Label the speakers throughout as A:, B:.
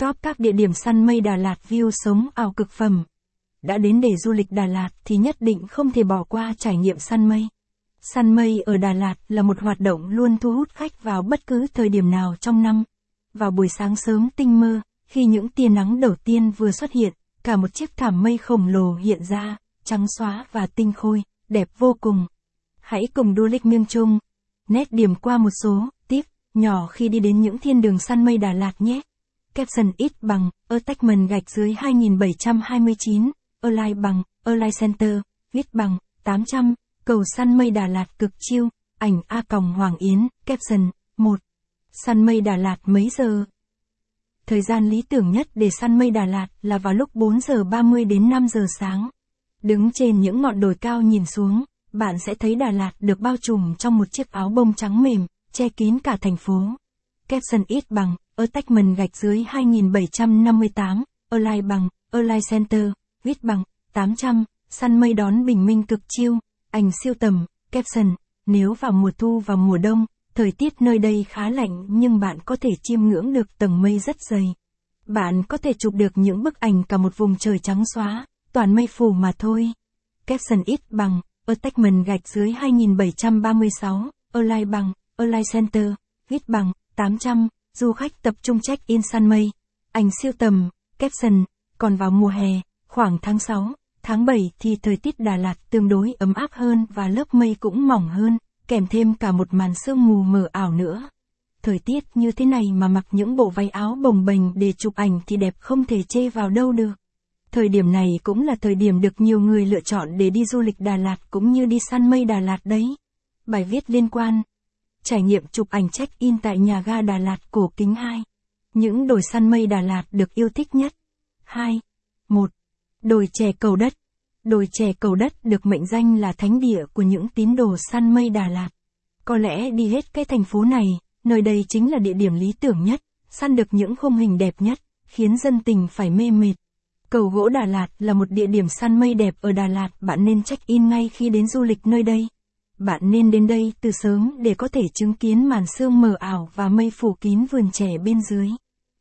A: top các địa điểm săn mây Đà Lạt view sống ảo cực phẩm. Đã đến để du lịch Đà Lạt thì nhất định không thể bỏ qua trải nghiệm săn mây. Săn mây ở Đà Lạt là một hoạt động luôn thu hút khách vào bất cứ thời điểm nào trong năm. Vào buổi sáng sớm tinh mơ, khi những tia nắng đầu tiên vừa xuất hiện, cả một chiếc thảm mây khổng lồ hiện ra, trắng xóa và tinh khôi, đẹp vô cùng. Hãy cùng du lịch miêng chung, nét điểm qua một số tip nhỏ khi đi đến những thiên đường săn mây Đà Lạt nhé caption ít bằng, attachment gạch dưới 2729, align bằng, align center, viết bằng, 800, cầu săn mây Đà Lạt cực chiêu, ảnh A Còng Hoàng Yến, caption, 1. Săn mây Đà Lạt mấy giờ? Thời gian lý tưởng nhất để săn mây Đà Lạt là vào lúc 4 giờ 30 đến 5 giờ sáng. Đứng trên những ngọn đồi cao nhìn xuống, bạn sẽ thấy Đà Lạt được bao trùm trong một chiếc áo bông trắng mềm, che kín cả thành phố. Caption ít bằng, attachment gạch dưới 2758, align bằng, align center, viết bằng, 800, săn mây đón bình minh cực chiêu, ảnh siêu tầm, caption, nếu vào mùa thu và mùa đông, thời tiết nơi đây khá lạnh nhưng bạn có thể chiêm ngưỡng được tầng mây rất dày. Bạn có thể chụp được những bức ảnh cả một vùng trời trắng xóa, toàn mây phủ mà thôi. Caption ít bằng, attachment gạch dưới 2736, align bằng, align center, viết bằng, 800, du khách tập trung check in săn mây. Ảnh siêu tầm, caption, còn vào mùa hè, khoảng tháng 6, tháng 7 thì thời tiết Đà Lạt tương đối ấm áp hơn và lớp mây cũng mỏng hơn, kèm thêm cả một màn sương mù mờ ảo nữa. Thời tiết như thế này mà mặc những bộ váy áo bồng bềnh để chụp ảnh thì đẹp không thể chê vào đâu được. Thời điểm này cũng là thời điểm được nhiều người lựa chọn để đi du lịch Đà Lạt cũng như đi săn mây Đà Lạt đấy. Bài viết liên quan Trải nghiệm chụp ảnh check-in tại nhà ga Đà Lạt cổ kính 2. Những đồi săn mây Đà Lạt được yêu thích nhất. 2. 1. Đồi chè cầu đất. Đồi chè cầu đất được mệnh danh là thánh địa của những tín đồ săn mây Đà Lạt. Có lẽ đi hết cái thành phố này, nơi đây chính là địa điểm lý tưởng nhất, săn được những khung hình đẹp nhất, khiến dân tình phải mê mệt. Cầu gỗ Đà Lạt là một địa điểm săn mây đẹp ở Đà Lạt, bạn nên check-in ngay khi đến du lịch nơi đây. Bạn nên đến đây từ sớm để có thể chứng kiến màn sương mờ ảo và mây phủ kín vườn chè bên dưới.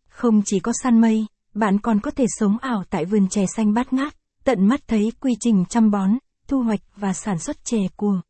A: Không chỉ có săn mây, bạn còn có thể sống ảo tại vườn chè xanh bát ngát, tận mắt thấy quy trình chăm bón, thu hoạch và sản xuất chè của